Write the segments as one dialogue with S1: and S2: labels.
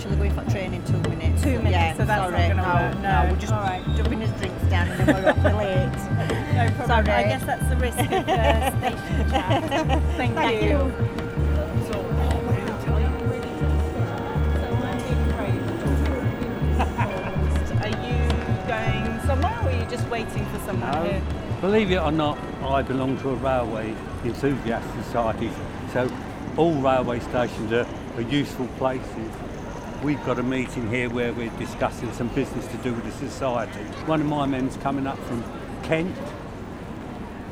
S1: actually going for training two minutes.
S2: Two minutes,
S1: yeah,
S2: so that's
S1: sorry,
S2: not going to
S1: no,
S2: work.
S1: No,
S2: No,
S1: we're just
S2: all right.
S1: jumping his drinks down and then we're awfully late.
S2: No problem.
S1: Sorry.
S2: I guess that's the risk of uh, station chat. Thank,
S1: Thank
S2: you.
S1: you.
S2: Are you going somewhere or are you just waiting for someone
S3: No.
S2: here?
S3: Believe it or not, I belong to a railway enthusiast society, so all railway stations are, are useful places. We've got a meeting here where we're discussing some business to do with the society. One of my men's coming up from Kent.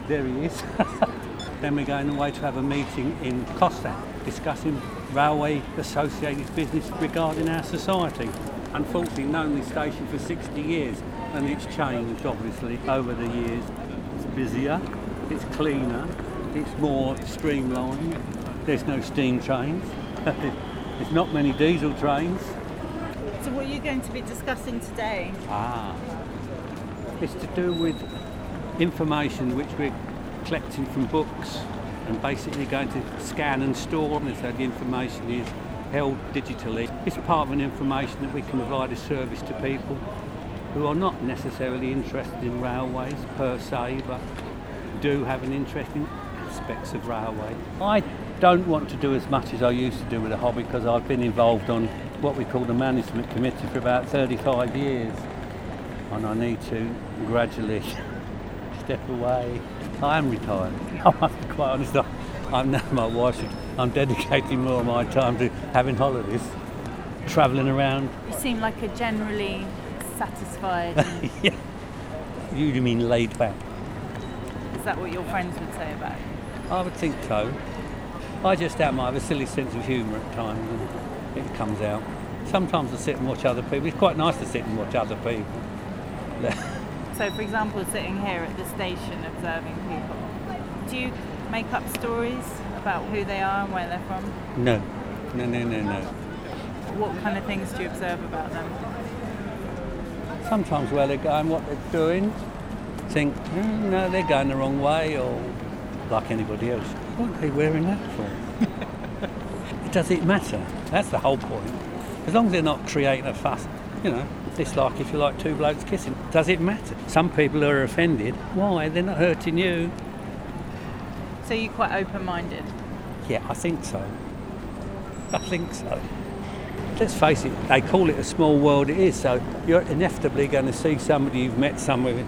S3: There he is. then we're going away to have a meeting in Costa discussing railway associated business regarding our society. Unfortunately, known this station for 60 years and it's changed obviously over the years. It's busier, it's cleaner, it's more streamlined. There's no steam trains. There's not many diesel trains.
S2: So what are you going to be discussing today?
S3: Ah. It's to do with information which we're collecting from books and basically going to scan and store and so the information is held digitally. It's part of an information that we can provide a service to people who are not necessarily interested in railways per se but do have an interest in aspects of railway. I don't want to do as much as I used to do with a hobby because I've been involved on what we call the management committee for about 35 years and I need to gradually step away. I am retired. I must be quite honest. I'm now my wife. I'm dedicating more of my time to having holidays, travelling around.
S2: You seem like a generally satisfied.
S3: yeah. You you mean laid back?
S2: Is that what your friends would say about you?
S3: I would think so. I just am. I have a silly sense of humour at times, and it comes out. Sometimes I sit and watch other people. It's quite nice to sit and watch other people.
S2: So, for example, sitting here at the station observing people, do you make up stories about who they are and where they're from?
S3: No, no, no, no, no.
S2: What kind of things do you observe about them?
S3: sometimes where they're going, what they're doing, think, "Hmm, no, they're going the wrong way, or like anybody else. What are they wearing that for? Does it matter? That's the whole point. As long as they're not creating a fuss, you know, it's like if you like two blokes kissing. Does it matter? Some people are offended. Why? They're not hurting you.
S2: So, you're quite open minded.
S3: Yeah, I think so. I think so. Let's face it, they call it a small world, it is, so you're inevitably going to see somebody you've met somewhere.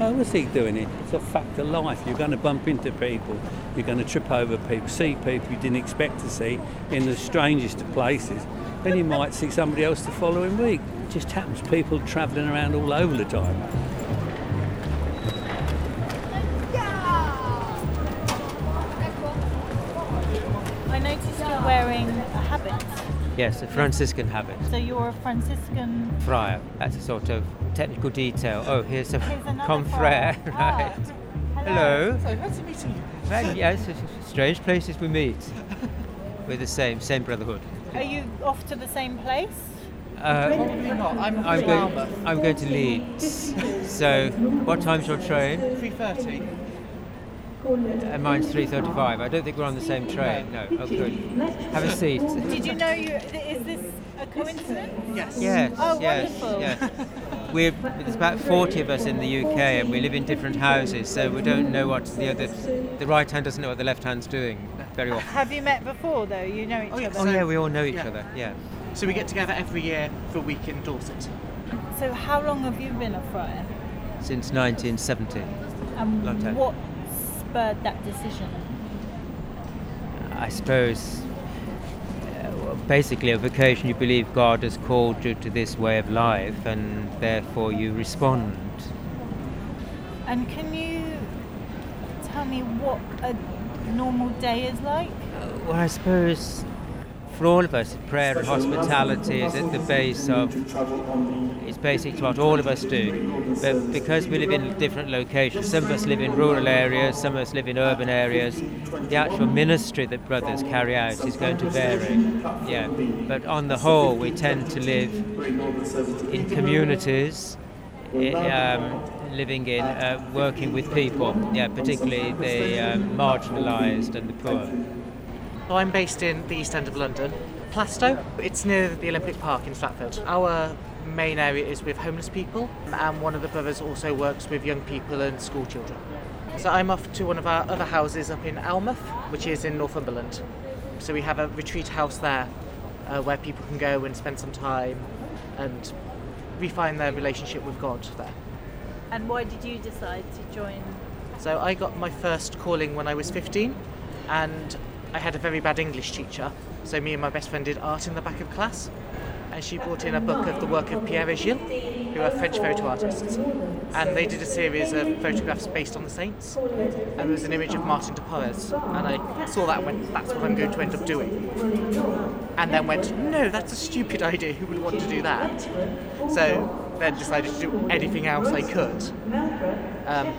S3: Oh, what's he doing here? A fact of life. You're going to bump into people, you're going to trip over people, see people you didn't expect to see in the strangest of places. Then you might see somebody else the following week. It just happens, people travelling around all over the time.
S4: Yes, a Franciscan habit.
S2: So, you're a Franciscan.
S4: Friar. That's a sort of technical detail. Oh, here's a
S2: Here's
S4: confrere.
S2: friar.
S4: right.
S2: Ah,
S4: Hello.
S5: So, nice to meet you.
S4: Well, yes, it's- it's strange places we meet. We're the same, same brotherhood.
S2: Are you off to the same place?
S4: Uh,
S5: Probably not. I'm,
S4: I'm going. I'm going to Leeds. So, what time's your train?
S5: 3.30.
S4: And mine's 3:35. I don't think we're on the same train. No. Oh, good. Have a seat.
S2: Did you know you? Is this a coincidence?
S5: Yes.
S4: Yes.
S2: Oh,
S4: yes.
S2: wonderful.
S4: Yes. We're, there's about 40 of us in the UK, and we live in different houses, so we don't know what the other. The right hand doesn't know what the left hand's doing very often.
S2: Have you met before though? You know each
S5: Oh, yeah.
S2: other.
S4: Oh yeah, we all know each
S5: yeah.
S4: other. Yeah.
S5: So we get together every year for a week in Dorset.
S2: So how long have you been a friar?
S4: Since 1970.
S2: And
S4: Long time.
S2: what spurred that decision?
S4: I suppose. uh, Basically, a vocation you believe God has called you to this way of life, and therefore you respond.
S2: And can you tell me what a normal day is like?
S4: Well, I suppose for all of us, prayer and hospitality is at the base of. It's basic to what all of us do. But because we live in different locations, some of us live in rural areas, some of us live in urban areas, the actual ministry that brothers carry out is going to vary. Yeah. But on the whole, we tend to live in communities, um, living in, uh, working with people, yeah, particularly the um, marginalised and the poor.
S5: So I'm based in the East End of London, Plaistow. It's near the Olympic Park in Stratford. Our main area is with homeless people, and one of the brothers also works with young people and school children. So I'm off to one of our other houses up in Alnmouth, which is in Northumberland. So we have a retreat house there uh, where people can go and spend some time and refine their relationship with God there.
S2: And why did you decide to join?
S5: So I got my first calling when I was 15, and I had a very bad English teacher. So me and my best friend did art in the back of class, and she brought in a book of the work of Pierre Gilles, who are French photo artists, and they did a series of photographs based on the saints. And there was an image of Martin de Porres, and I saw that and went, "That's what I'm going to end up doing." And then went, "No, that's a stupid idea. Who would want to do that?" So then decided to do anything else I could. Um,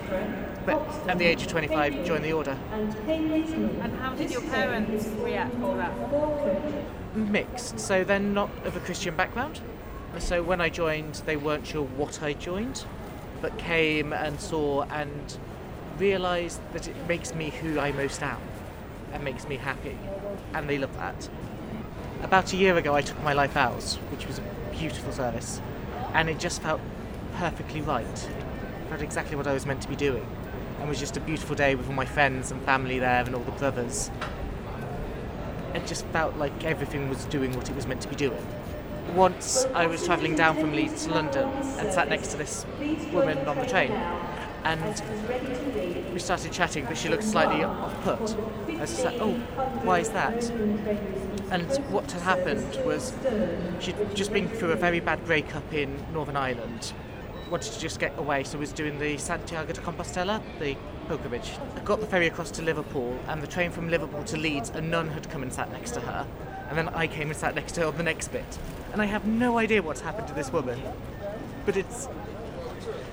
S5: but at the age of 25, joined the order.
S2: And how did your parents react to that?
S5: Mixed. So they're not of a Christian background. So when I joined, they weren't sure what I joined, but came and saw and realised that it makes me who I most am and makes me happy. And they love that. About a year ago, I took my life vows, which was a beautiful service, and it just felt perfectly right. It felt exactly what I was meant to be doing. And it was just a beautiful day with all my friends and family there and all the brothers. It just felt like everything was doing what it was meant to be doing. Once I was travelling down from Leeds to London and sat next to this woman on the train, and we started chatting, but she looked slightly off put. I was like, oh, why is that? And what had happened was she'd just been through a very bad breakup in Northern Ireland. Wanted to just get away, so I was doing the Santiago de Compostela, the pilgrimage. I got the ferry across to Liverpool, and the train from Liverpool to Leeds, a nun had come and sat next to her. And then I came and sat next to her on the next bit. And I have no idea what's happened to this woman. But it's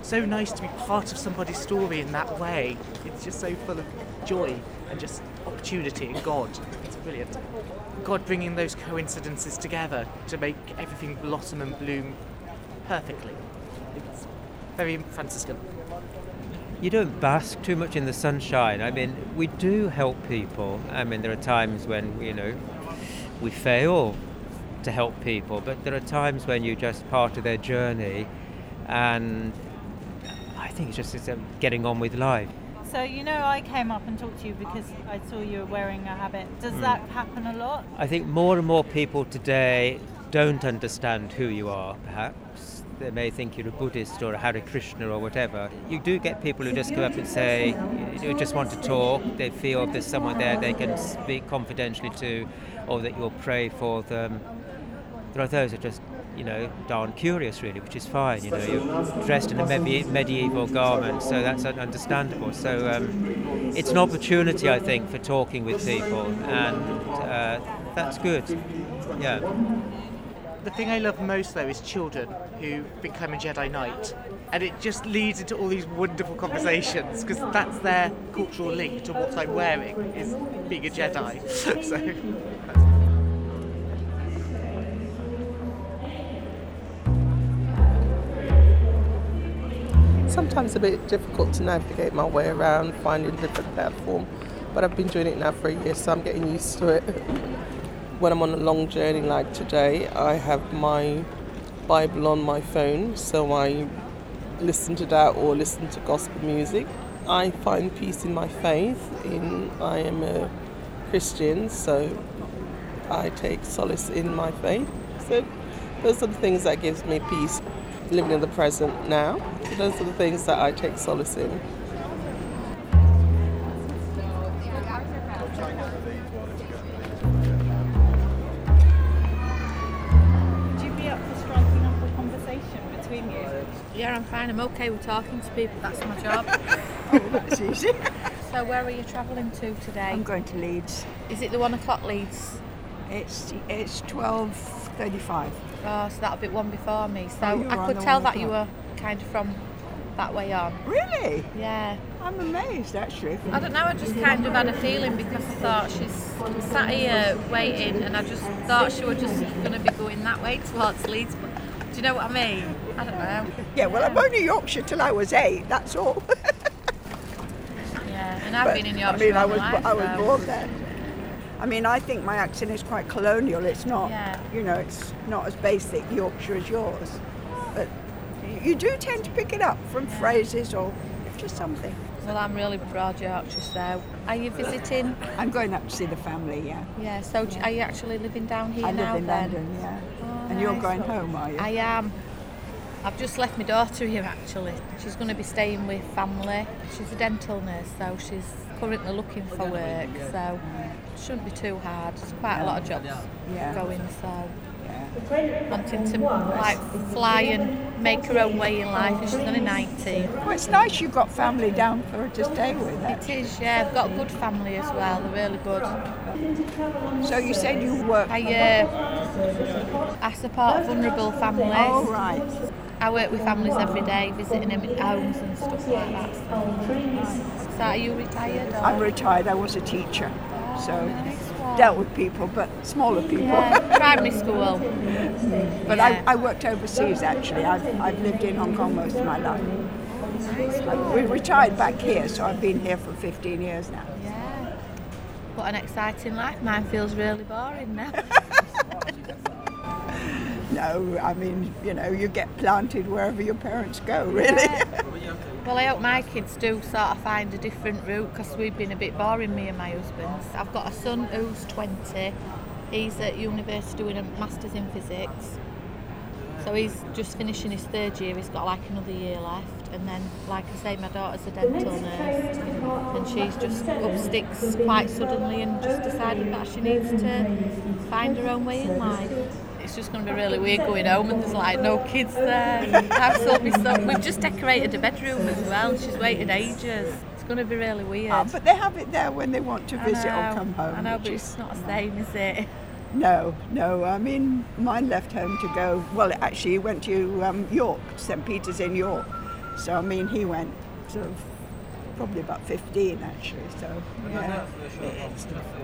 S5: so nice to be part of somebody's story in that way. It's just so full of joy and just opportunity and God. It's brilliant. God bringing those coincidences together to make everything blossom and bloom perfectly. It's very Franciscan.
S4: You don't bask too much in the sunshine. I mean, we do help people. I mean, there are times when, you know, we fail to help people, but there are times when you're just part of their journey and I think it's just it's, um, getting on with life.
S2: So you know, I came up and talked to you because I saw you were wearing a habit. Does that happen a lot?
S4: I think more and more people today don't understand who you are, perhaps. They may think you're a Buddhist or a Hare Krishna or whatever. You do get people who just come up and say, you just want to talk. They feel there's someone there they can speak confidentially to or that you'll pray for them. There are those who are just, you know, darn curious, really, which is fine. You know, you're dressed in a medi- medieval garment, so that's understandable. So um, it's an opportunity, I think, for talking with people, and uh, that's good. Yeah.
S5: The thing I love most though is children who become a Jedi Knight. And it just leads into all these wonderful conversations because that's their cultural link to what I'm wearing is being a Jedi. so
S6: sometimes a bit difficult to navigate my way around, finding different platform. But I've been doing it now for a year, so I'm getting used to it. when I'm on a long journey like today, I have my Bible on my phone, so I listen to that or listen to gospel music. I find peace in my faith. In I am a Christian, so I take solace in my faith. So those are the things that gives me peace living in the present now. Those are the things that I take solace in.
S7: Fine. I'm okay with talking to people. That's my job.
S1: That's easy.
S7: so, where are you travelling to today?
S1: I'm going to Leeds.
S7: Is it the one o'clock Leeds?
S1: It's it's twelve thirty-five.
S7: Oh, so that'll be one before me. So
S1: Oh,
S7: I could tell that you were kind of from that way on.
S1: Really?
S7: Yeah.
S1: I'm amazed actually.
S7: I don't know. I just kind of had a feeling because I thought she's sat here waiting, and I just thought she was just going to be going that way towards Leeds. But do you know what I mean? I don't know.
S1: Yeah, well, I'm only Yorkshire till I was eight. That's all.
S7: Yeah, and I've
S1: But,
S7: been in Yorkshire.
S1: I
S7: mean, I
S1: was
S7: life.
S1: I was
S7: so-
S1: born there. I mean, I think my accent is quite colonial. It's not,
S7: Yeah.
S1: you know, it's not as basic Yorkshire as yours. But you do tend to pick it up from phrases or just something.
S7: Well, I'm really broad Yorkshire, so are you visiting?
S1: I'm going up to see the family, yeah.
S7: Yeah, so d are you actually living down here
S1: I
S7: now
S1: live in
S7: then?
S1: London, yeah. And you're going home, are you?
S7: I am. I've just left my daughter here actually. She's going to be staying with family. She's a dental nurse, so she's currently looking for work, so it shouldn't be too hard. There's quite a lot of jobs
S1: Yeah.
S7: going, so
S1: yeah.
S7: wanting to like fly and make her own way in life, and she's only 19.
S1: Well, it's nice you've got family down for her to stay with.
S7: It is, yeah. I've got a good family as well. They're really good.
S1: So you said you work.
S7: I uh, I support vulnerable families.
S1: Oh, right.
S7: I work with families every day, visiting them in homes and stuff like that. So, are you retired? Or?
S1: I'm retired. I was a teacher, so
S7: Nice
S1: dealt with people, but smaller people.
S7: Yeah, primary school.
S1: But
S7: Yeah.
S1: I, I worked overseas actually. I've, I've lived in Hong Kong most of my life. But we retired back here, so I've been here for 15 years now.
S7: Yeah. What an exciting life. Mine feels really boring now.
S1: No, I mean, you know, you get planted wherever your parents go, really.
S7: Well, I hope my kids do sort of find a different route because we've been a bit boring, me and my husband. I've got a son who's 20. He's at university doing a master's in physics. So he's just finishing his third year. He's got like another year left. And then, like I say, my daughter's a dental nurse. And she's just up sticks quite suddenly and just decided that she needs to find her own way in life. It's just going to be really weird going home and there's like no kids there. I've sold me so. We've just decorated a bedroom as well. and She's waited ages. It's going to be really weird.
S1: Ah, but they have it there when they want to visit
S7: know,
S1: or come home.
S7: I know, but
S1: is-
S7: it's not the same, is it?
S1: No, no. I mean, mine left home to go. Well, actually, he went to um, York, St. Peter's in York. So, I mean, he went sort of probably about 15 actually. So, yeah,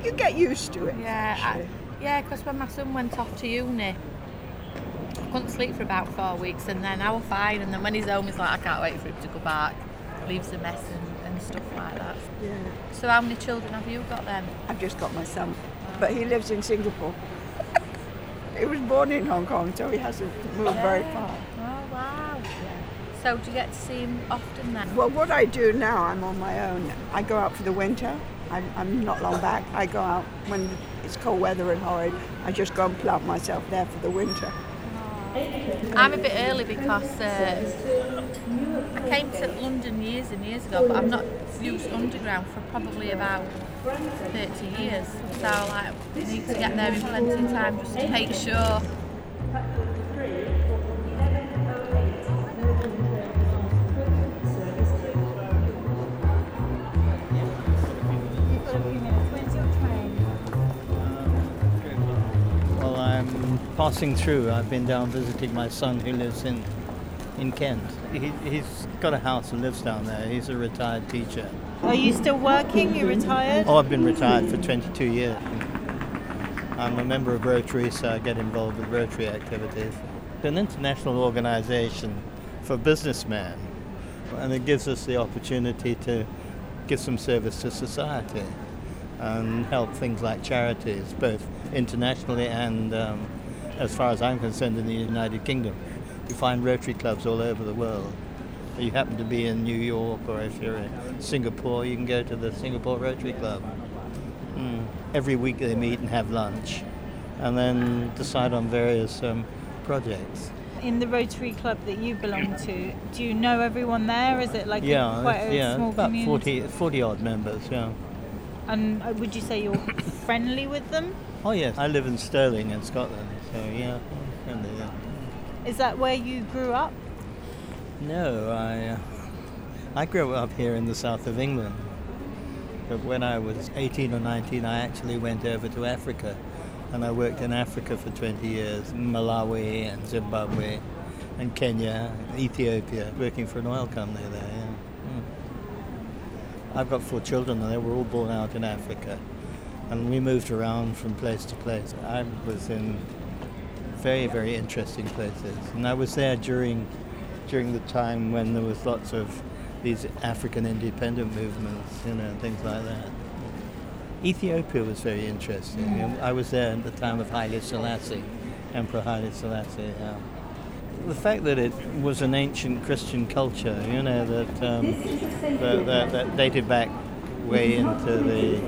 S1: you get used to it.
S7: Yeah, I, yeah. Because when my son went off to uni, I couldn't sleep for about four weeks, and then I was fine. And then when he's home, he's like, I can't wait for him to go back. Leaves a mess and, and stuff like that.
S1: Yeah.
S7: So, how many children have you got then?
S1: I've just got my son, but he lives in Singapore. he was born in Hong Kong, so he hasn't moved very far.
S7: Oh wow! So, do you get to see him often then?
S1: Well, what I do now, I'm on my own. I go out for the winter. I'm, I'm not long back. I go out when it's cold weather and horrid. I just go and plant myself there for the winter.
S7: I'm a bit early because uh, I came to London years and years ago, but I've not used underground for probably about 30 years. So like, I need to get there in plenty of time just to make sure.
S8: Well, I'm passing through. I've been down visiting my son who lives in in Kent. He, he's got a house and lives down there. He's a retired teacher.
S2: Are you still working? You retired?
S8: Oh, I've been retired for 22 years. I'm a member of Rotary, so I get involved with Rotary activities. It's an international organization for businessmen, and it gives us the opportunity to give some service to society and help things like charities, both internationally and, um, as far as I'm concerned, in the United Kingdom. You find Rotary clubs all over the world. You happen to be in New York or if you're in Singapore, you can go to the Singapore Rotary Club. Mm. Every week they meet and have lunch and then decide on various um, projects.
S2: In the Rotary Club that you belong to, do you know everyone there? Is it like
S8: yeah,
S2: a, quite a
S8: yeah,
S2: small
S8: about
S2: community?
S8: 40, 40 odd members, yeah.
S2: And uh, would you say you're friendly with them?
S8: Oh yes, I live in Stirling in Scotland, so yeah, friendly, yeah.
S2: Is that where you grew up?
S8: No, I, uh, I grew up here in the south of England. But when I was 18 or 19, I actually went over to Africa. And I worked in Africa for 20 years Malawi and Zimbabwe and Kenya, Ethiopia, working for an oil company there, yeah. Mm. I've got four children and they were all born out in Africa. And we moved around from place to place. I was in very, very interesting places. And I was there during during the time when there was lots of these African independent movements, you know, things like that. Ethiopia was very interesting. And I was there at the time of Haile Selassie, Emperor Haile Selassie. Um, the fact that it was an ancient Christian culture, you know, that, um, that, that, that dated back way into the,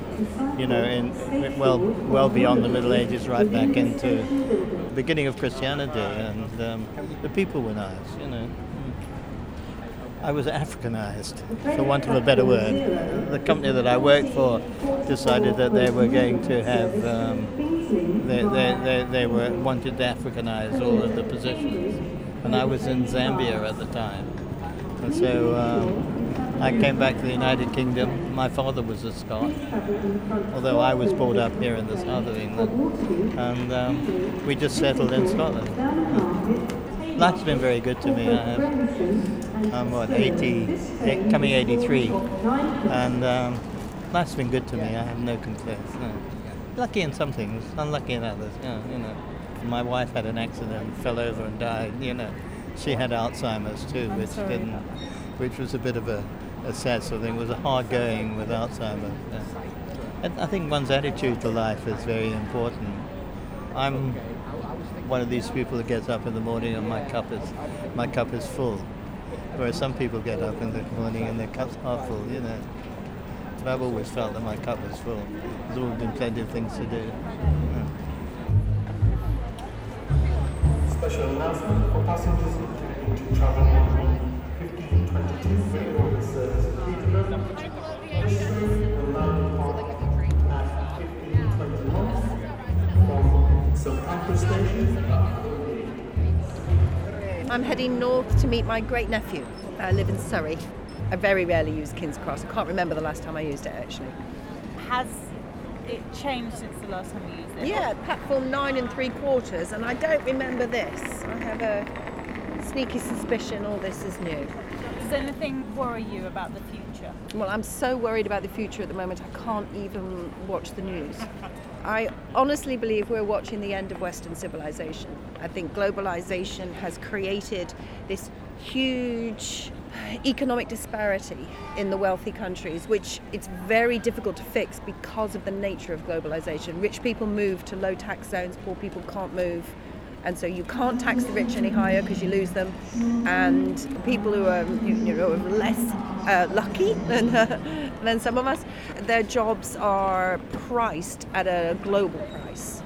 S8: you know, in well, well beyond the Middle Ages, right back into the beginning of Christianity, and um, the people were nice, you know. I was Africanized, for want of a better word. The company that I worked for decided that they were going to have, um, they, they, they, they were wanted to Africanize all of the positions. And I was in Zambia at the time. And so um, I came back to the United Kingdom. My father was a Scot, although I was brought up here in the south of England. And um, we just settled in Scotland. Life's been very good to me. I'm what 80, eh, coming 83, and um, life's been good to me. I have no complaints. No. Lucky in some things, unlucky in others. Yeah, you know, my wife had an accident, fell over and died. You know, she had Alzheimer's too, which didn't, which was a bit of a, a sad sort of thing. It was a hard going with Alzheimer's. Yeah. And I think one's attitude to life is very important. I'm one of these people that gets up in the morning and my cup is my cup is full. Whereas some people get up in the morning and their cup's half full, you know. But I've always felt that my cup was full. There's always been plenty of things to do. Yeah.
S9: Special announcement for passengers intending to travel on 1522 railroad service to Peterborough. This will now depart at 1521 from St Pancras Station.
S10: I'm heading north to meet my great nephew. I live in Surrey. I very rarely use King's Cross. I can't remember the last time I used it actually.
S2: Has it changed since the last time you used it?
S10: Yeah, platform nine and three quarters, and I don't remember this. I have a sneaky suspicion all this is new.
S2: Does anything worry you about the future?
S10: Well, I'm so worried about the future at the moment, I can't even watch the news. I honestly believe we're watching the end of Western civilization. I think globalization has created this huge economic disparity in the wealthy countries, which it's very difficult to fix because of the nature of globalization. Rich people move to low tax zones, poor people can't move. And so you can't tax the rich any higher because you lose them. And people who are you know, less uh, lucky than, uh, than some of us, their jobs are priced at a global price.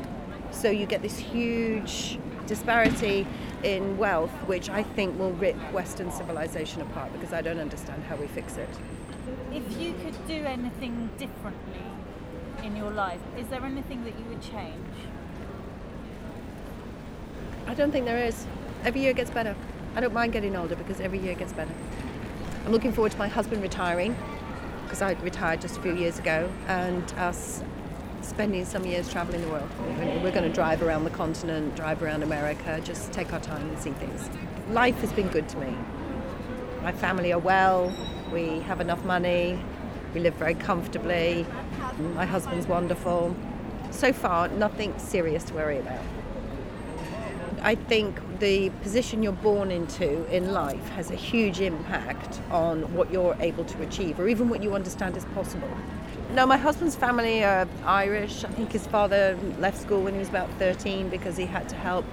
S10: So you get this huge disparity in wealth, which I think will rip Western civilization apart because I don't understand how we fix it.
S2: If you could do anything differently in your life, is there anything that you would change?
S10: I don't think there is. Every year gets better. I don't mind getting older because every year gets better. I'm looking forward to my husband retiring because I retired just a few years ago and us spending some years traveling the world. We're going to drive around the continent, drive around America, just take our time and see things. Life has been good to me. My family are well, we have enough money, we live very comfortably, my husband's wonderful. So far, nothing serious to worry about. I think the position you're born into in life has a huge impact on what you're able to achieve or even what you understand is possible. No, my husband's family are Irish. I think his father left school when he was about 13 because he had to help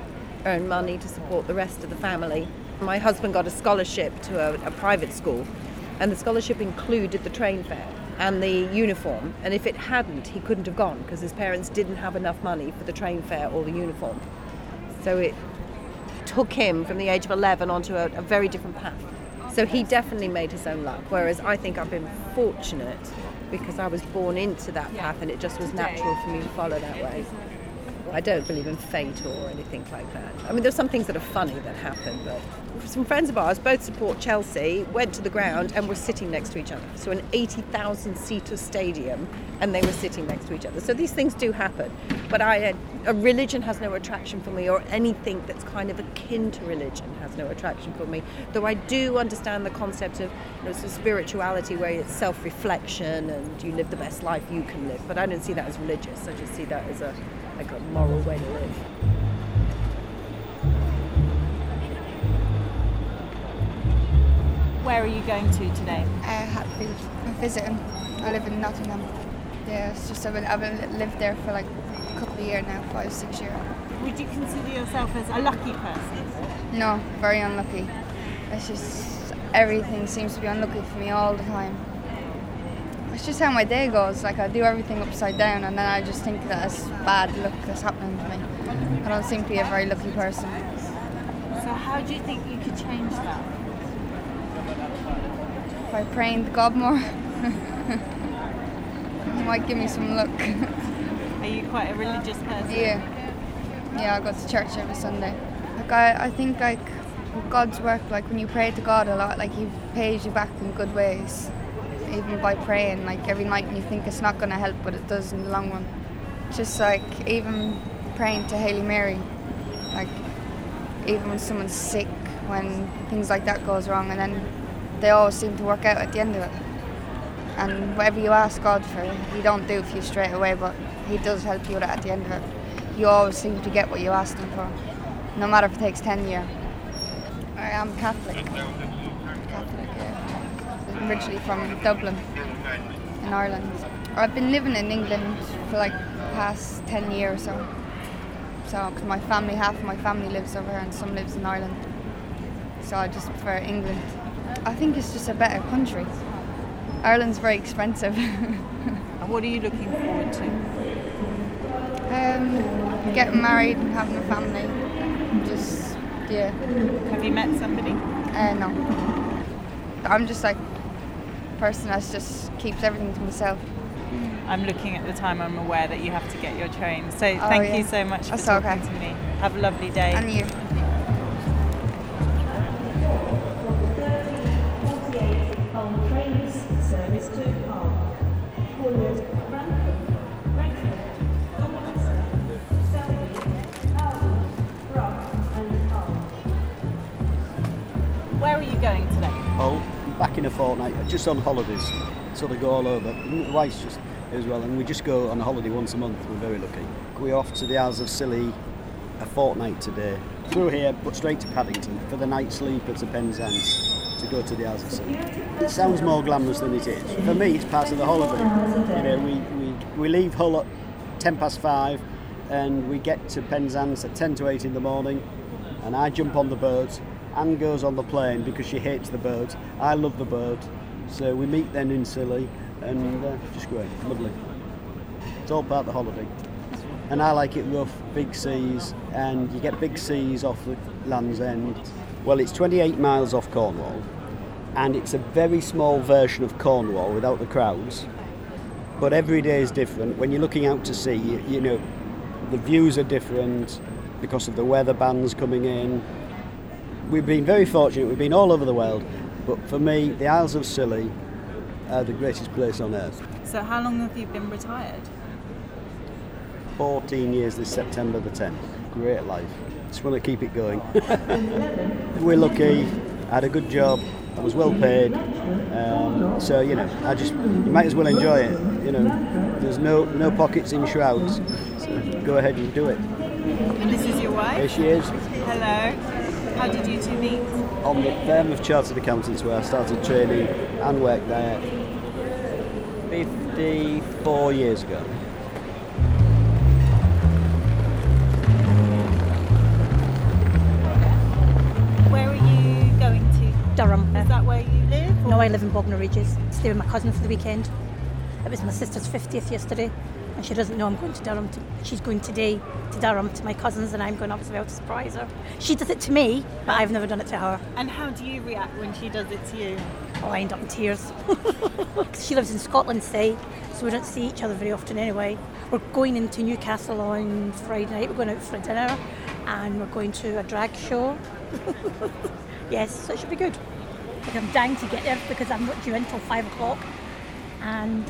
S10: earn money to support the rest of the family. My husband got a scholarship to a, a private school, and the scholarship included the train fare and the uniform. And if it hadn't, he couldn't have gone because his parents didn't have enough money for the train fare or the uniform. So it took him from the age of 11 onto a, a very different path. So he definitely made his own luck, whereas I think I've been fortunate because I was born into that path and it just was natural for me to follow that way. I don't believe in fate or anything like that. I mean, there's some things that are funny that happen, but some friends of ours both support Chelsea, went to the ground and were sitting next to each other. So an 80,000 seater stadium and they were sitting next to each other. So these things do happen. But I, a religion has no attraction for me or anything that's kind of akin to religion has no attraction for me. Though I do understand the concept of you know, spirituality where it's self-reflection and you live the best life you can live. But I don't see that as religious. I just see that as a like a moral way to live.
S2: Where are you going to today?
S11: Uh, Hatfield. I'm visiting. I live in Nottingham. Yeah, it's just I've, been, I've been, lived there for like a couple of years now, five, six years.
S2: Would you consider yourself as a lucky person?
S11: No, very unlucky. It's just everything seems to be unlucky for me all the time. It's just how my day goes. Like I do everything upside down, and then I just think that it's bad luck that's happening to me. I don't seem to be a very lucky person.
S2: So how do you think you could change that?
S11: By praying to God more, He might give me some luck.
S2: Are you quite a religious person?
S11: Yeah. Yeah, I go to church every Sunday. Like I, I think like God's work, like when you pray to God a lot, like He pays you back in good ways. Even by praying, like every night, and you think it's not going to help, but it does in the long run. Just like even praying to Hail Mary, like even when someone's sick, when things like that goes wrong, and then they always seem to work out at the end of it. And whatever you ask God for, He don't do for you straight away, but He does help you it at the end of it. You always seem to get what you asked Him for, no matter if it takes ten years. I am Catholic. Catholic, yeah. Originally from Dublin, in Ireland. I've been living in England for like past ten years or so. So, because my family, half of my family lives over here, and some lives in Ireland. So I just prefer England. I think it's just a better country. Ireland's very expensive.
S2: And what are you looking forward to?
S11: um, getting married and having a family. Just, yeah.
S2: Have you met somebody?
S11: Uh, no. I'm just like a person that just keeps everything to myself.
S2: I'm looking at the time. I'm aware that you have to get your train. So
S11: Oh,
S2: thank
S11: yeah.
S2: you so much for
S11: That's
S2: talking
S11: okay.
S2: to me. Have a lovely day.
S11: And you.
S12: Back in a fortnight, just on holidays. Sort of go all over. The wife's just as well, and we just go on a holiday once a month. We're very lucky. We're off to the Isles of Scilly a fortnight today. Through here, but straight to Paddington for the night sleeper to Penzance to go to the Isles of Scilly. It sounds more glamorous than it is. For me, it's part of the holiday. You know, we, we, we leave Hull at 10 past 5 and we get to Penzance at 10 to 8 in the morning and I jump on the boat. Anne goes on the plane because she hates the boat. I love the boat. So we meet then in Scilly and uh, just great, lovely. It's all part of the holiday. And I like it rough, big seas, and you get big seas off the Land's End. Well, it's 28 miles off Cornwall, and it's a very small version of Cornwall without the crowds. But every day is different. When you're looking out to sea, you, you know, the views are different because of the weather bands coming in. We've been very fortunate, we've been all over the world, but for me, the Isles of Scilly are the greatest place on earth.
S2: So how long have you been retired?
S12: 14 years this September the 10th. Great life. Just want to keep it going. We're lucky. I had a good job. I was well paid. Um, so you know, I just you might as well enjoy it. You know, there's no no pockets in shrouds. So go ahead and do it.
S2: And this is your wife?
S12: Here she is
S2: Hello. How did you two meet?
S12: on the firm of chartered accountants where I started training and worked there 54 years ago.
S2: Where are you going to?
S13: Durham.
S2: Is that where you live?
S13: No, I live in Bognor Regis. Stay with my cousin for the weekend. It was my sister's 50th yesterday, and she doesn't know I'm going to Durham. To, she's going today to Durham to my cousins, and I'm going up as well to surprise her. She does it to me, but I've never done it to her.
S2: And how do you react when she does it to you?
S13: Oh, I end up in tears. she lives in Scotland, say, so we don't see each other very often anyway. We're going into Newcastle on Friday night. We're going out for a dinner, and we're going to a drag show. yes, so it should be good. Like I'm dying to get there because I'm not due until five o'clock, and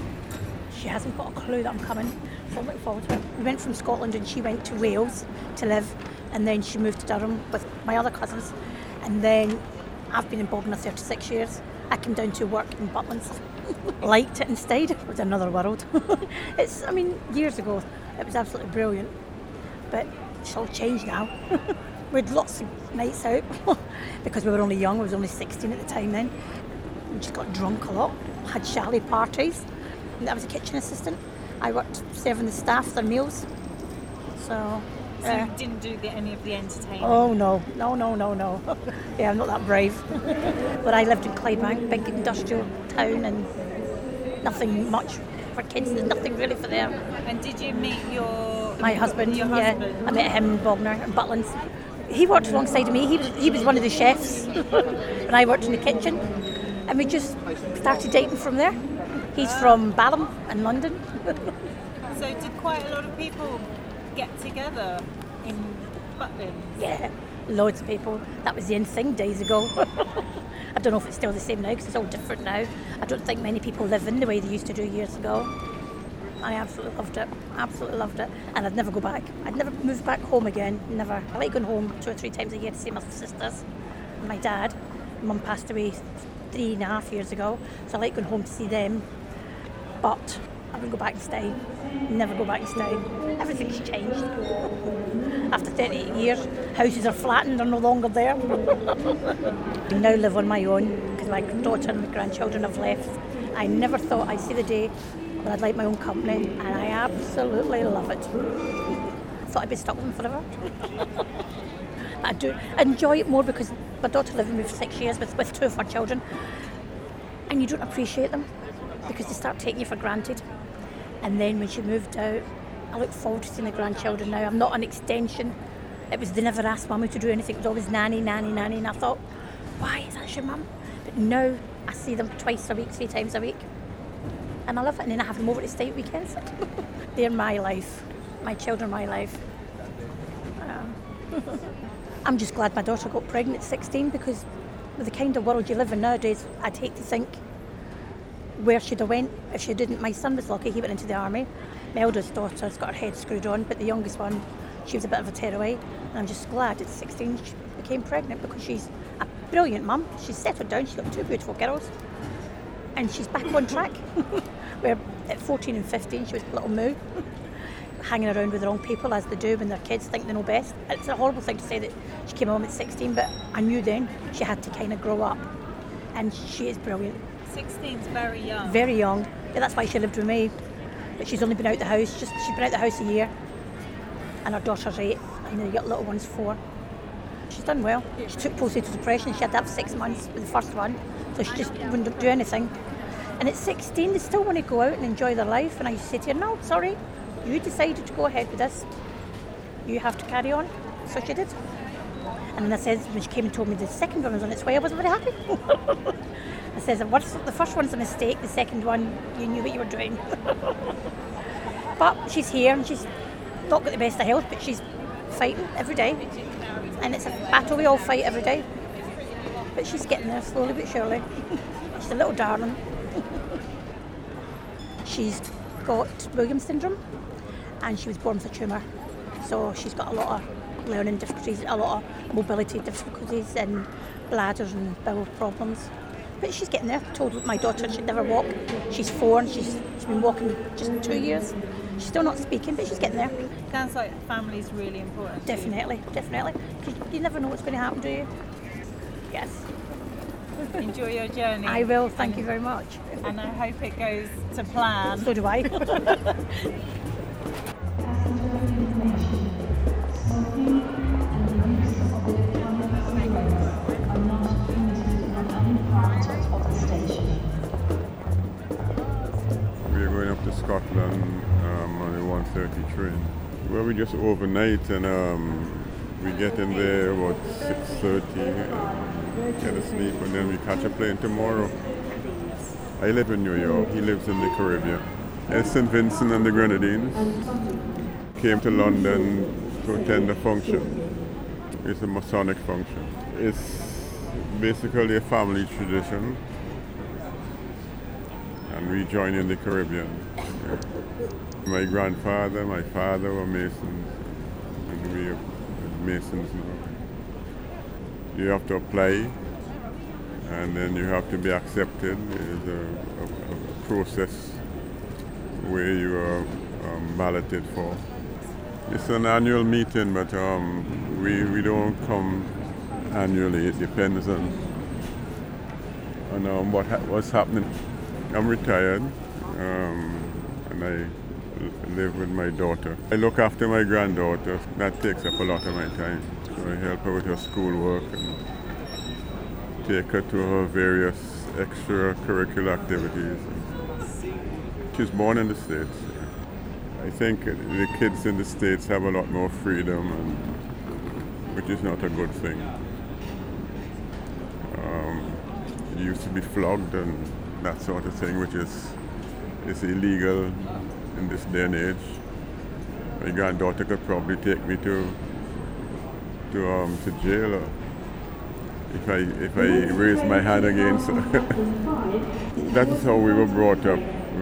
S13: she hasn't got a clue that I'm coming. So I'm looking forward to it. We went from Scotland and she went to Wales to live, and then she moved to Durham with my other cousins, and then I've been in Bognor 36 years. I came down to work in Butlins. Liked it instead. It was another world. it's, I mean, years ago, it was absolutely brilliant, but it's all changed now. we had lots of nights out because we were only young. I was only 16 at the time then. We just got drunk a lot, had chalet parties. I was a kitchen assistant, I worked serving the staff their meals. So,
S2: So
S13: uh,
S2: you didn't do the, any of the entertainment?
S13: oh no, no, no, no, no. yeah, I'm not that brave. but I lived in Clydebank, big industrial town, and nothing much for kids. There's nothing really for them.
S2: And did you meet your
S13: My husband,
S2: Your
S13: yeah,
S2: husband.
S13: I met him in Bognor and Butlins. He worked alongside of me. He was he was one of the chefs, and I worked in the kitchen, and we just started dating from there. He's from Balham in London.
S2: So did quite a lot of people get together in Butlin?
S13: Yeah, loads of people. That was the in thing days ago. I don't know if it's still the same now because it's all different now. I don't think many people live in the way they used to do years ago. I absolutely loved it. Absolutely loved it. And I'd never go back. I'd never move back home again. Never. I like going home two or three times a year to see my sisters and my dad. Mum passed away three and a half years ago, so I like going home to see them. But I wouldn't go back and stay. Never go back and stay. Everything's changed. After 38 years, houses are flattened, they're no longer there. I now live on my own because my daughter and my grandchildren have left. I never thought I'd see the day when I'd like my own company, and I absolutely love it. I thought I'd be stuck with them forever. I do enjoy it more because my daughter lived with me for six years with, with two of her children, and you don't appreciate them because they start taking you for granted. And then when she moved out, I look forward to seeing the grandchildren now. I'm not an extension. It was they never asked mummy to do anything. It was always nanny, nanny, nanny. And I thought, why is that your mum? But now I see them twice a week, three times a week. And I love it. And then I have them over to stay at weekends. They're my life. My children, my life. Um, I'm just glad my daughter got pregnant at 16 because with the kind of world you live in nowadays, I'd hate to think where she'd have went if she didn't. My son was lucky; he went into the army. My eldest daughter's got her head screwed on, but the youngest one, she was a bit of a tearaway. And I'm just glad at 16 she became pregnant because she's a brilliant mum. She's settled down. She's got two beautiful girls, and she's back on track. Where at 14 and 15 she was a little moo, hanging around with the wrong people as they do when their kids think they know best. It's a horrible thing to say that she came home at 16, but I knew then she had to kind of grow up, and she is brilliant.
S2: 16's very young.
S13: Very young. Yeah, that's why she lived with me. But she's only been out the house. Just she's been out the house a year, and her daughter's eight, and the little one's four. She's done well. She took postnatal depression. She had that for six months with the first one, so she just wouldn't do anything. And at 16, they still want to go out and enjoy their life. And I used to say to her, "No, sorry, you decided to go ahead with this. You have to carry on." So she did. And then I said, when she came and told me the second one was on its way, I wasn't very happy. I first, the first one's a mistake, the second one, you knew what you were doing. but she's here and she's not got the best of health, but she's fighting every day. And it's a battle we all fight every day. But she's getting there slowly but surely. she's a little darling. she's got Williams syndrome and she was born with a tumour. So she's got a lot of learning difficulties, a lot of mobility difficulties and bladders and bowel problems. But she's getting there. I told my daughter she'd never walk. She's four and she's, she's been walking just two years. She's still not speaking, but she's getting there.
S2: Sounds like family's really important.
S13: Definitely, definitely. you never know what's going to happen, do you? Yes.
S2: Enjoy your journey.
S13: I will. Thank you very much.
S2: And I hope it goes to plan.
S13: So do I.
S14: 130 train. Well, we just overnight and um, we get in there about 6.30 and get a sleep and then we catch a plane tomorrow. I live in New York. He lives in the Caribbean. At St. Vincent and the Grenadines. Came to London to attend a function. It's a Masonic function. It's basically a family tradition and we join in the Caribbean. Yeah. My grandfather, my father were Masons, and we are Masons now. You have to apply, and then you have to be accepted. There's a, a, a process where you are um, balloted for. It's an annual meeting, but um, we, we don't come annually. It depends on, on um, what ha- what's happening. I'm retired, um, and I live with my daughter. I look after my granddaughter. That takes up a lot of my time. So I help her with her schoolwork and take her to her various extracurricular activities. She's born in the States. I think the kids in the States have a lot more freedom, and, which is not a good thing. Um, you used to be flogged and that sort of thing, which is, is illegal in this day and age. My granddaughter could probably take me to to um, to jail or if I if I raise my hand again. So that is how we were brought up.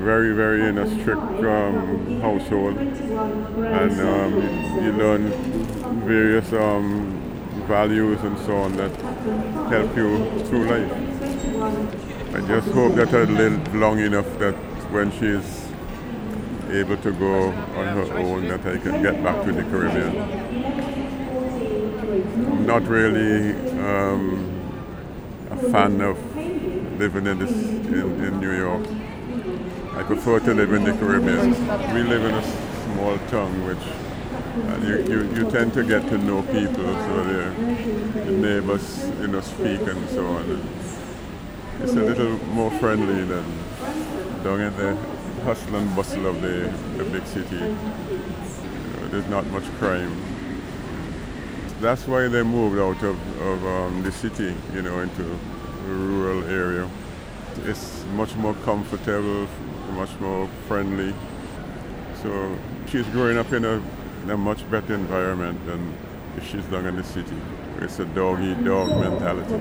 S14: Very very in a strict um, household, and um, you learn various um, values and so on that help you through life. I just hope that I live long enough that when she is able to go on her own, that I can get back to the Caribbean. I'm not really um, a fan of living in, this, in, in New York. I prefer to live in the Caribbean. We live in a small town, which and you, you, you tend to get to know people, so the neighbors, you know, speak and so on. And it's a little more friendly than down in the hustle and bustle of the, the big city. There's not much crime. That's why they moved out of, of um, the city, you know, into a rural area. It's much more comfortable, much more friendly. So she's growing up in a, in a much better environment than if she's down in the city. It's a dog eat dog mentality.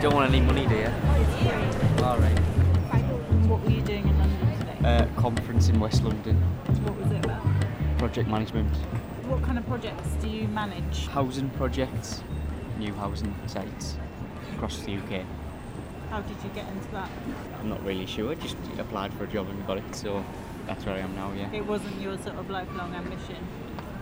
S15: You don't want any money, do you? All right.
S2: What were you doing in London today?
S15: Uh, conference in West London,
S2: What was it about?
S15: project management,
S2: What kind of projects do you manage?
S15: housing projects, new housing sites across the UK.
S2: How did you get into that?
S15: I'm not really sure. Just applied for a job and got it, so that's where I am now. Yeah.
S2: It wasn't your sort of lifelong ambition.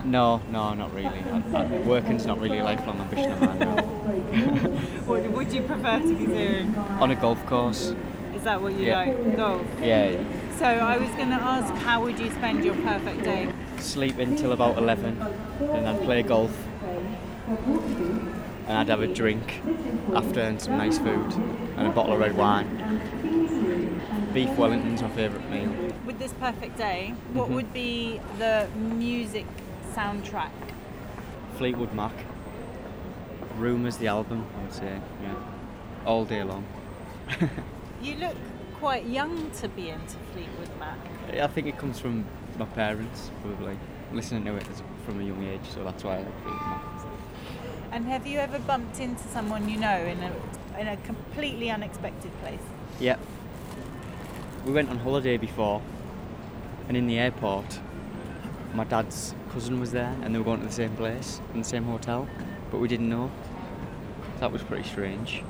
S15: No, no, not really. I, I, working's not really a lifelong ambition of mine. No.
S2: What would you prefer to be doing?
S15: On a golf course.
S2: Is that what you
S15: Yeah.
S2: like? Golf.
S15: Yeah, yeah.
S2: So I was going to ask, how would you spend your perfect day?
S15: Sleep until about 11, and then play golf. And I'd have a drink after and some nice food and a bottle of red wine. Beef Wellington's my favourite meal.
S2: With this perfect day, what
S15: Mhm.
S2: would be the music soundtrack?
S15: Fleetwood Mac. Rumours, the album, I would say, yeah. All day long.
S2: You look quite young to be into Fleetwood Mac.
S15: I think it comes from my parents, probably. Listening to it from a young age, so that's why I like Fleetwood Mac.
S2: And have you ever bumped into someone you know in a in a completely unexpected place?
S15: Yeah. We went on holiday before, and in the airport, my dad's cousin was there, and they were going to the same place, in the same hotel, but we didn't know. That was pretty strange.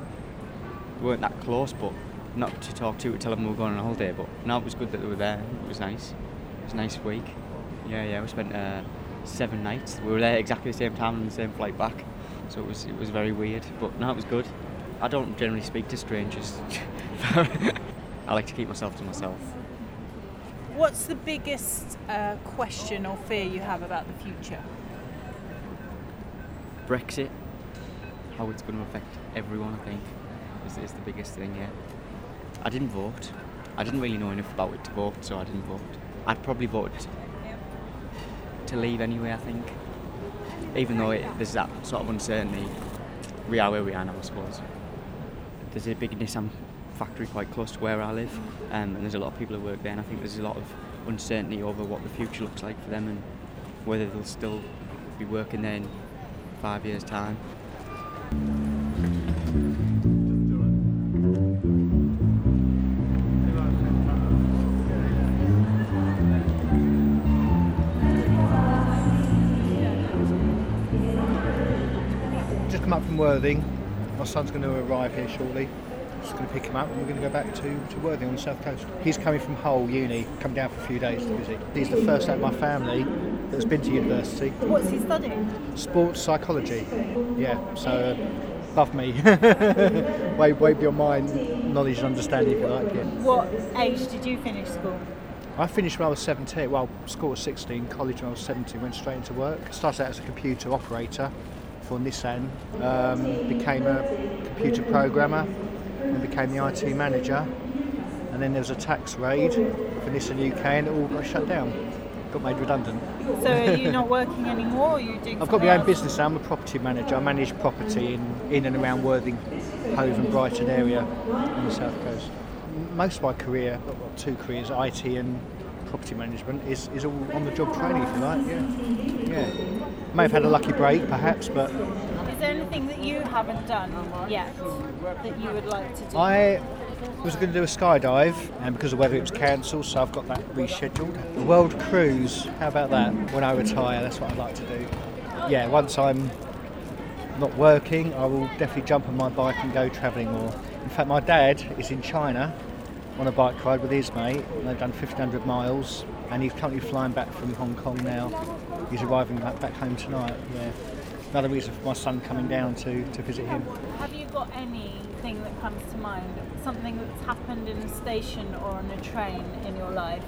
S15: We weren't that close, but not to talk to, to tell them we were going on a holiday, but no, it was good that they were there. It was nice. It was a nice week. Yeah, yeah, we spent uh, seven nights. We were there exactly the same time on the same flight back, so it was it was very weird, but no, it was good. I don't generally speak to strangers. I like to keep myself to myself.
S2: What's the biggest uh, question or fear you have about the future?
S15: Brexit, how it's going to affect everyone, I think, is, is the biggest thing, yeah. I didn't vote. I didn't really know enough about it to vote, so I didn't vote. I'd probably vote to leave anyway, I think. Even though it, there's that sort of uncertainty, we are where we are now, I suppose. There's a big Nissan factory quite close to where I live, um, and there's a lot of people who work there, and I think there's a lot of uncertainty over what the future looks like for them and whether they'll still be working there in five years' time.
S16: Just come up from Worthing. My son's going to arrive here shortly. Just going to pick him up and we're going to go back to, to Worthing on the south coast. He's coming from Hull Uni, come down for a few days to visit. He's the first out of my family that's been to university.
S2: What's he studying?
S16: Sports psychology. Yeah, so uh, above me. way, way beyond my knowledge and understanding, if you like. Yeah.
S2: What age did you finish school?
S16: I finished when I was 17. Well, school was 16, college when I was 17, went straight into work. Started out as a computer operator for Nissan, um, became a computer programmer, and became the IT manager. And then there was a tax raid for Nissan UK, and it all got shut down. Got made redundant.
S2: So are you not working anymore? Or you doing?
S16: I've got my own
S2: else?
S16: business now. I'm a property manager. I manage property in, in and around Worthing, Hove and Brighton area on the south coast. Most of my career, two careers, IT and property management, is, is all on the job training, if you like. Yeah. yeah. May have had a lucky break, perhaps, but
S2: anything that you haven't done yet that you would like to do?
S16: I was going to do a skydive, and because of weather, it was cancelled, so I've got that rescheduled. A world cruise, how about that? When I retire, that's what I'd like to do. Yeah, once I'm not working, I will definitely jump on my bike and go travelling more. In fact, my dad is in China on a bike ride with his mate, and they've done 1,500 miles, and he's currently flying back from Hong Kong now. He's arriving back home tonight. Yeah, another reason for my son coming down to, to visit him.
S2: Have you got anything that comes to mind? Something that's happened in a station or on a train in your life?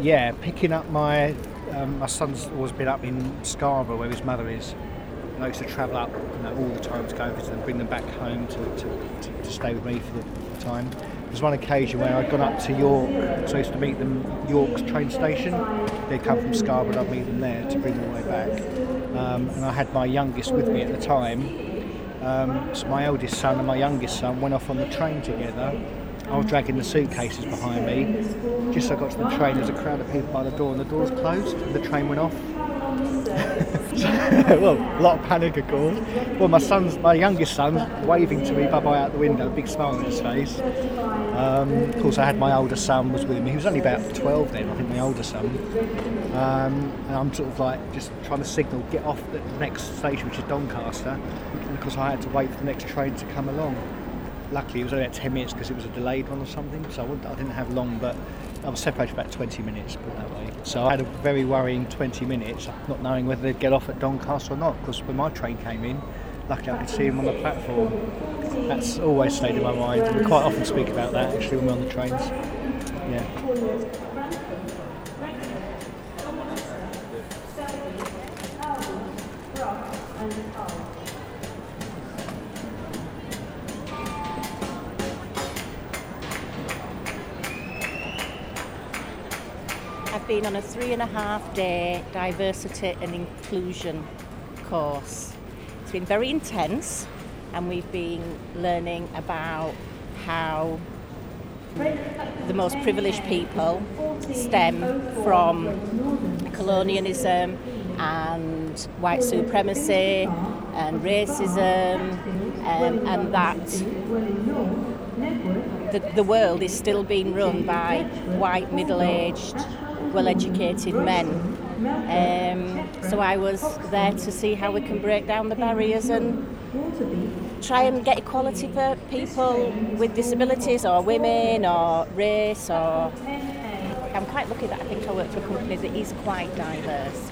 S16: Yeah, picking up my um, my son's always been up in Scarborough where his mother is. And I used to travel up you know, all the time to go visit them, bring them back home to, to, to, to stay with me for the, for the time. There's one occasion where I'd gone up to York, so I used to meet them York's train station. They'd come from Scarborough I'd meet them there to bring them all the way back. Um, and I had my youngest with me at the time. Um, so my eldest son and my youngest son went off on the train together. I was dragging the suitcases behind me. Just as I got to the train, there was a crowd of people by the door, and the doors closed, and the train went off. well, a lot of panic, of course. Well, my son's, my youngest son, waving to me bye bye out the window, big smile on his face. Um, of course, I had my older son was with me. He was only about 12 then, I think, my older son. Um, and I'm sort of like just trying to signal, get off the next station, which is Doncaster, course I had to wait for the next train to come along. Luckily, it was only about 10 minutes because it was a delayed one or something, so I didn't have long, but I was separated for about 20 minutes, put that way. So I had a very worrying 20 minutes, not knowing whether they'd get off at Doncaster or not, because when my train came in, luckily I could see him on the platform. That's always stayed in my mind. We quite often speak about that actually when we're on the trains. Yeah.
S17: I've on a three and a half day diversity and inclusion course. It's been very intense, and we've been learning about how the most privileged people stem from colonialism and white supremacy and racism, um, and that the, the world is still being run by white, middle aged, well educated men. Um, so I was there to see how we can break down the barriers and try and get equality for people with disabilities or women or race or. I'm quite lucky that I think I work for a company that is quite diverse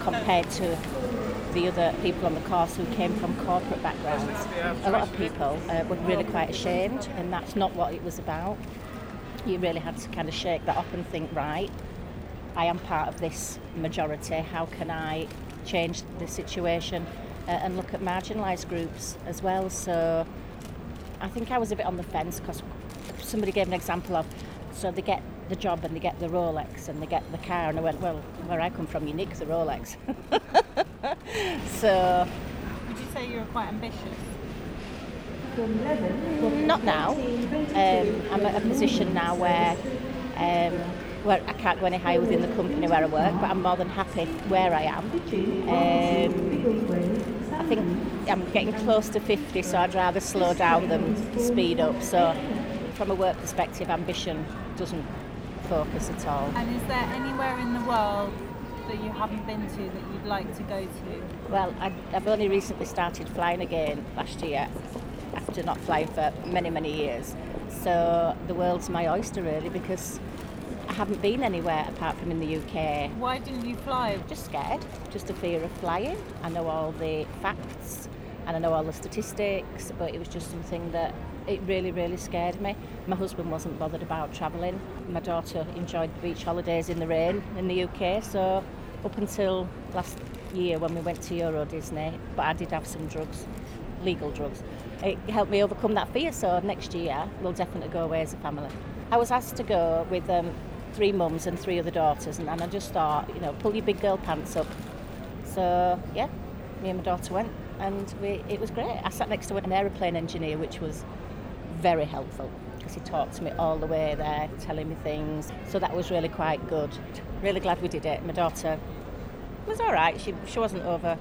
S17: compared to the other people on the course who came from corporate backgrounds. A lot of people uh, were really quite ashamed, and that's not what it was about. You really had to kind of shake that up and think, right, I am part of this majority. How can I change the situation uh, and look at marginalised groups as well? So I think I was a bit on the fence because somebody gave an example of so they get the job and they get the Rolex and they get the car, and I went, well, where I come from, you nick the Rolex. so
S2: Would you say you're quite ambitious?
S17: not now. Um, I'm at a position now where um, where I can't go any higher within the company where I work, but I'm more than happy where I am. Um, I think I'm getting close to 50, so I'd rather slow down than speed up. So, from a work perspective, ambition doesn't focus at all.
S2: And is there anywhere in the world that you haven't been to that you'd like to go to?
S17: Well, I, I've only recently started flying again last year, after not flying for many, many years. So the world's my oyster really because haven't been anywhere apart from in the UK.
S2: Why didn't you fly?
S17: Just scared, just a fear of flying. I know all the facts and I know all the statistics, but it was just something that it really, really scared me. My husband wasn't bothered about travelling. My daughter enjoyed the beach holidays in the rain in the UK, so up until last year when we went to Euro Disney, but I did have some drugs, legal drugs. It helped me overcome that fear, so next year we'll definitely go away as a family. I was asked to go with um, three mums and three other daughters, and, and I just thought, you know, pull your big girl pants up. So, yeah, me and my daughter went, and we, it was great. I sat next to an aeroplane engineer, which was very helpful because he talked to me all the way there, telling me things. So that was really quite good. Really glad we did it. My daughter was all right. She, she wasn't over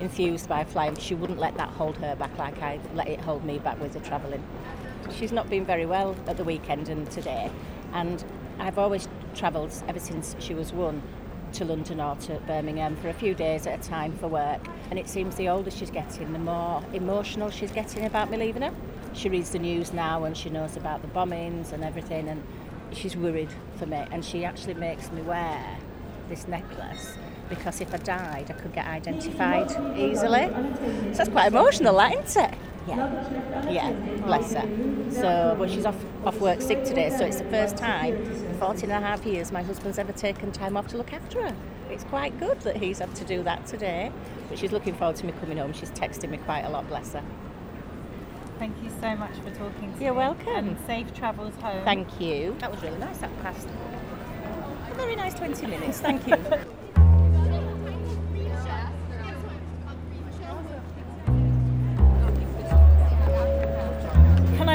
S17: enthused by flying. She wouldn't let that hold her back like I let it hold me back with the travelling. She's not been very well at the weekend and today, and I've always travelled ever since she was one to London or to Birmingham for a few days at a time for work. And it seems the older she's getting, the more emotional she's getting about me leaving her. She reads the news now and she knows about the bombings and everything, and she's worried for me. And she actually makes me wear this necklace because if I died, I could get identified easily. So that's quite emotional, that, isn't it? Yeah, yeah, bless her. So, but she's off, off work sick today, so it's the first time in 14 and a half years my husband's ever taken time off to look after her. It's quite good that he's had to do that today, but she's looking forward to me coming home. She's texting me quite a lot, bless her.
S2: Thank you so much for talking to me.
S17: You're
S2: me.
S17: welcome.
S2: And safe travels home.
S17: Thank you. That was really nice, that past. A very nice 20 minutes, thank you.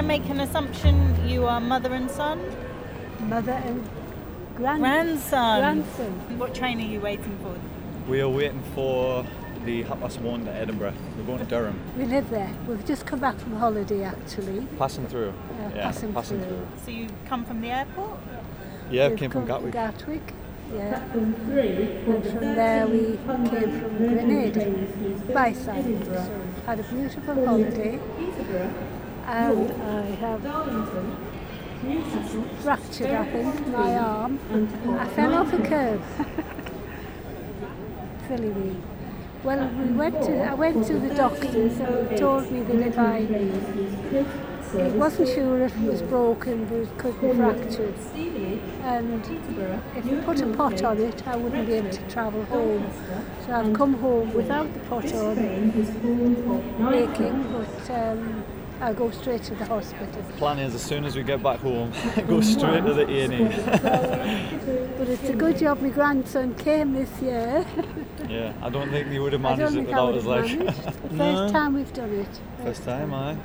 S2: make an assumption you are mother and son?
S18: Mother and grand-
S2: grandson.
S18: grandson.
S2: What train are you waiting for?
S19: We are waiting for the half past one to Edinburgh. We're going to Durham.
S18: We live there. We've just come back from holiday actually.
S19: Passing through.
S18: Uh,
S19: yeah,
S18: passing through.
S2: So you come from the airport?
S19: Yeah,
S18: We've
S19: came from
S18: come
S19: Gatwick.
S18: Gatwick. Yeah. And from there we came from Grenada by side. So had a beautiful holiday. And I have fractured, I think, my arm. I fell off a curb. Silly me. Well, we went to, I went to the doctors and they told me that if I, it wasn't sure if it was broken, but it could be fractured. And if you put a pot on it, I wouldn't be able to travel home. So I've come home without the pot on, aching, but um, I'll go straight to the hospital.
S19: The plan is as soon as we get back home, go straight to the A&E.
S18: But it's a good job my grandson came this year.
S19: yeah, I don't think we would have managed it without
S18: would
S19: us. Like,
S18: managed.
S19: No.
S18: first time we've done it.
S19: First time, aye.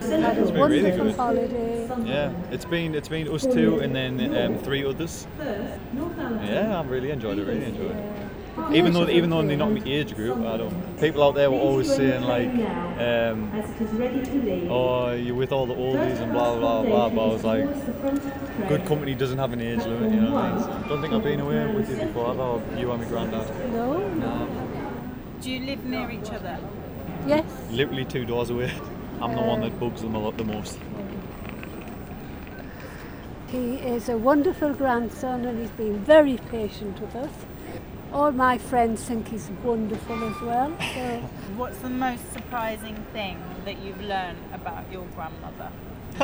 S18: Had a
S19: It's been really good.
S18: holiday.
S19: Yeah, it's been it's been us two and then um, three others. Yeah, I've really enjoyed it. Really enjoyed it. Even though even though they're not my age group, I don't. People out there were always saying like, um, "Oh, you're with all the oldies and blah blah blah." But I was like, good company doesn't have an age limit. You know what I mean? So, don't think I've been away with you before. Have I? Or you and my granddad.
S18: No.
S19: No.
S2: Do you live near each other?
S18: Yes.
S19: Literally two doors away. I'm the one that bugs them a lot the most.
S18: He is a wonderful grandson and he's been very patient with us. All my friends think he's wonderful as well. So
S2: What's the most surprising thing that you've learned about your grandmother?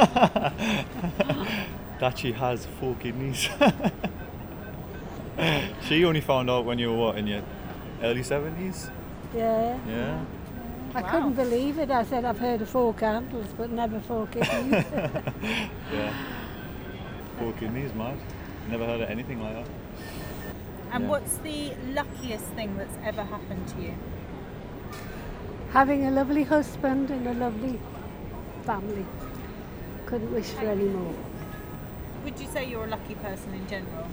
S19: that she has four kidneys. she only found out when you were what in your early seventies.
S18: yeah,
S19: Yeah.
S18: I couldn't believe it. I said I've heard of four candles, but never four kidneys.
S19: Yeah. Four kidneys, mad. Never heard of anything like that.
S2: And
S19: Yeah.
S2: what's the luckiest thing that's ever happened to you?
S18: Having a lovely husband and a lovely family. Couldn't wish for any more.
S2: Would you say you're a lucky person in general?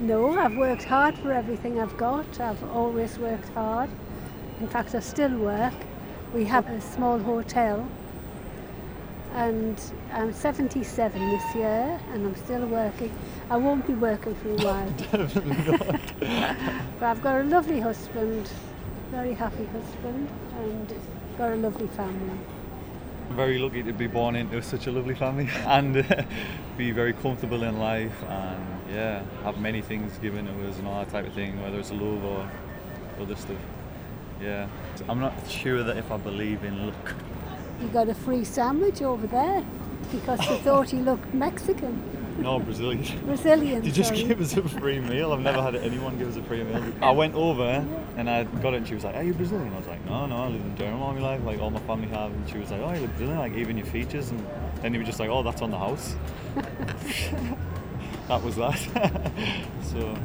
S18: No, I've worked hard for everything I've got. I've always worked hard. In fact, I still work. We have a small hotel and I'm 77 this year and I'm still working. I won't be working for a while. but I've got a lovely husband, very happy husband, and got a lovely family.
S19: I'm very lucky to be born into such a lovely family and uh, be very comfortable in life and yeah, have many things given to us and all that type of thing, whether it's love or other stuff. Yeah. I'm not sure that if I believe in luck.
S18: You got a free sandwich over there because they thought you looked Mexican.
S19: No, Brazilian.
S18: Brazilian,
S19: They just
S18: sorry.
S19: give us a free meal. I've never had anyone give us a free meal. I went over and I got it and she was like, Are you Brazilian? I was like, No, no, I live in Durham all my life, like all my family have. And she was like, Oh, you look Brazilian, like even your features. And then you were just like, Oh, that's on the house. that was that. so,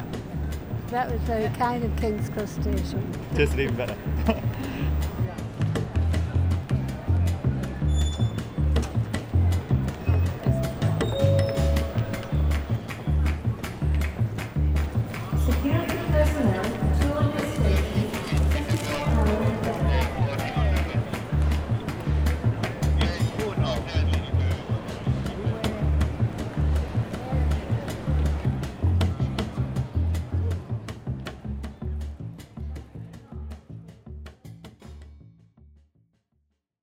S18: That was very kind of King's Cross station.
S19: tasted even better.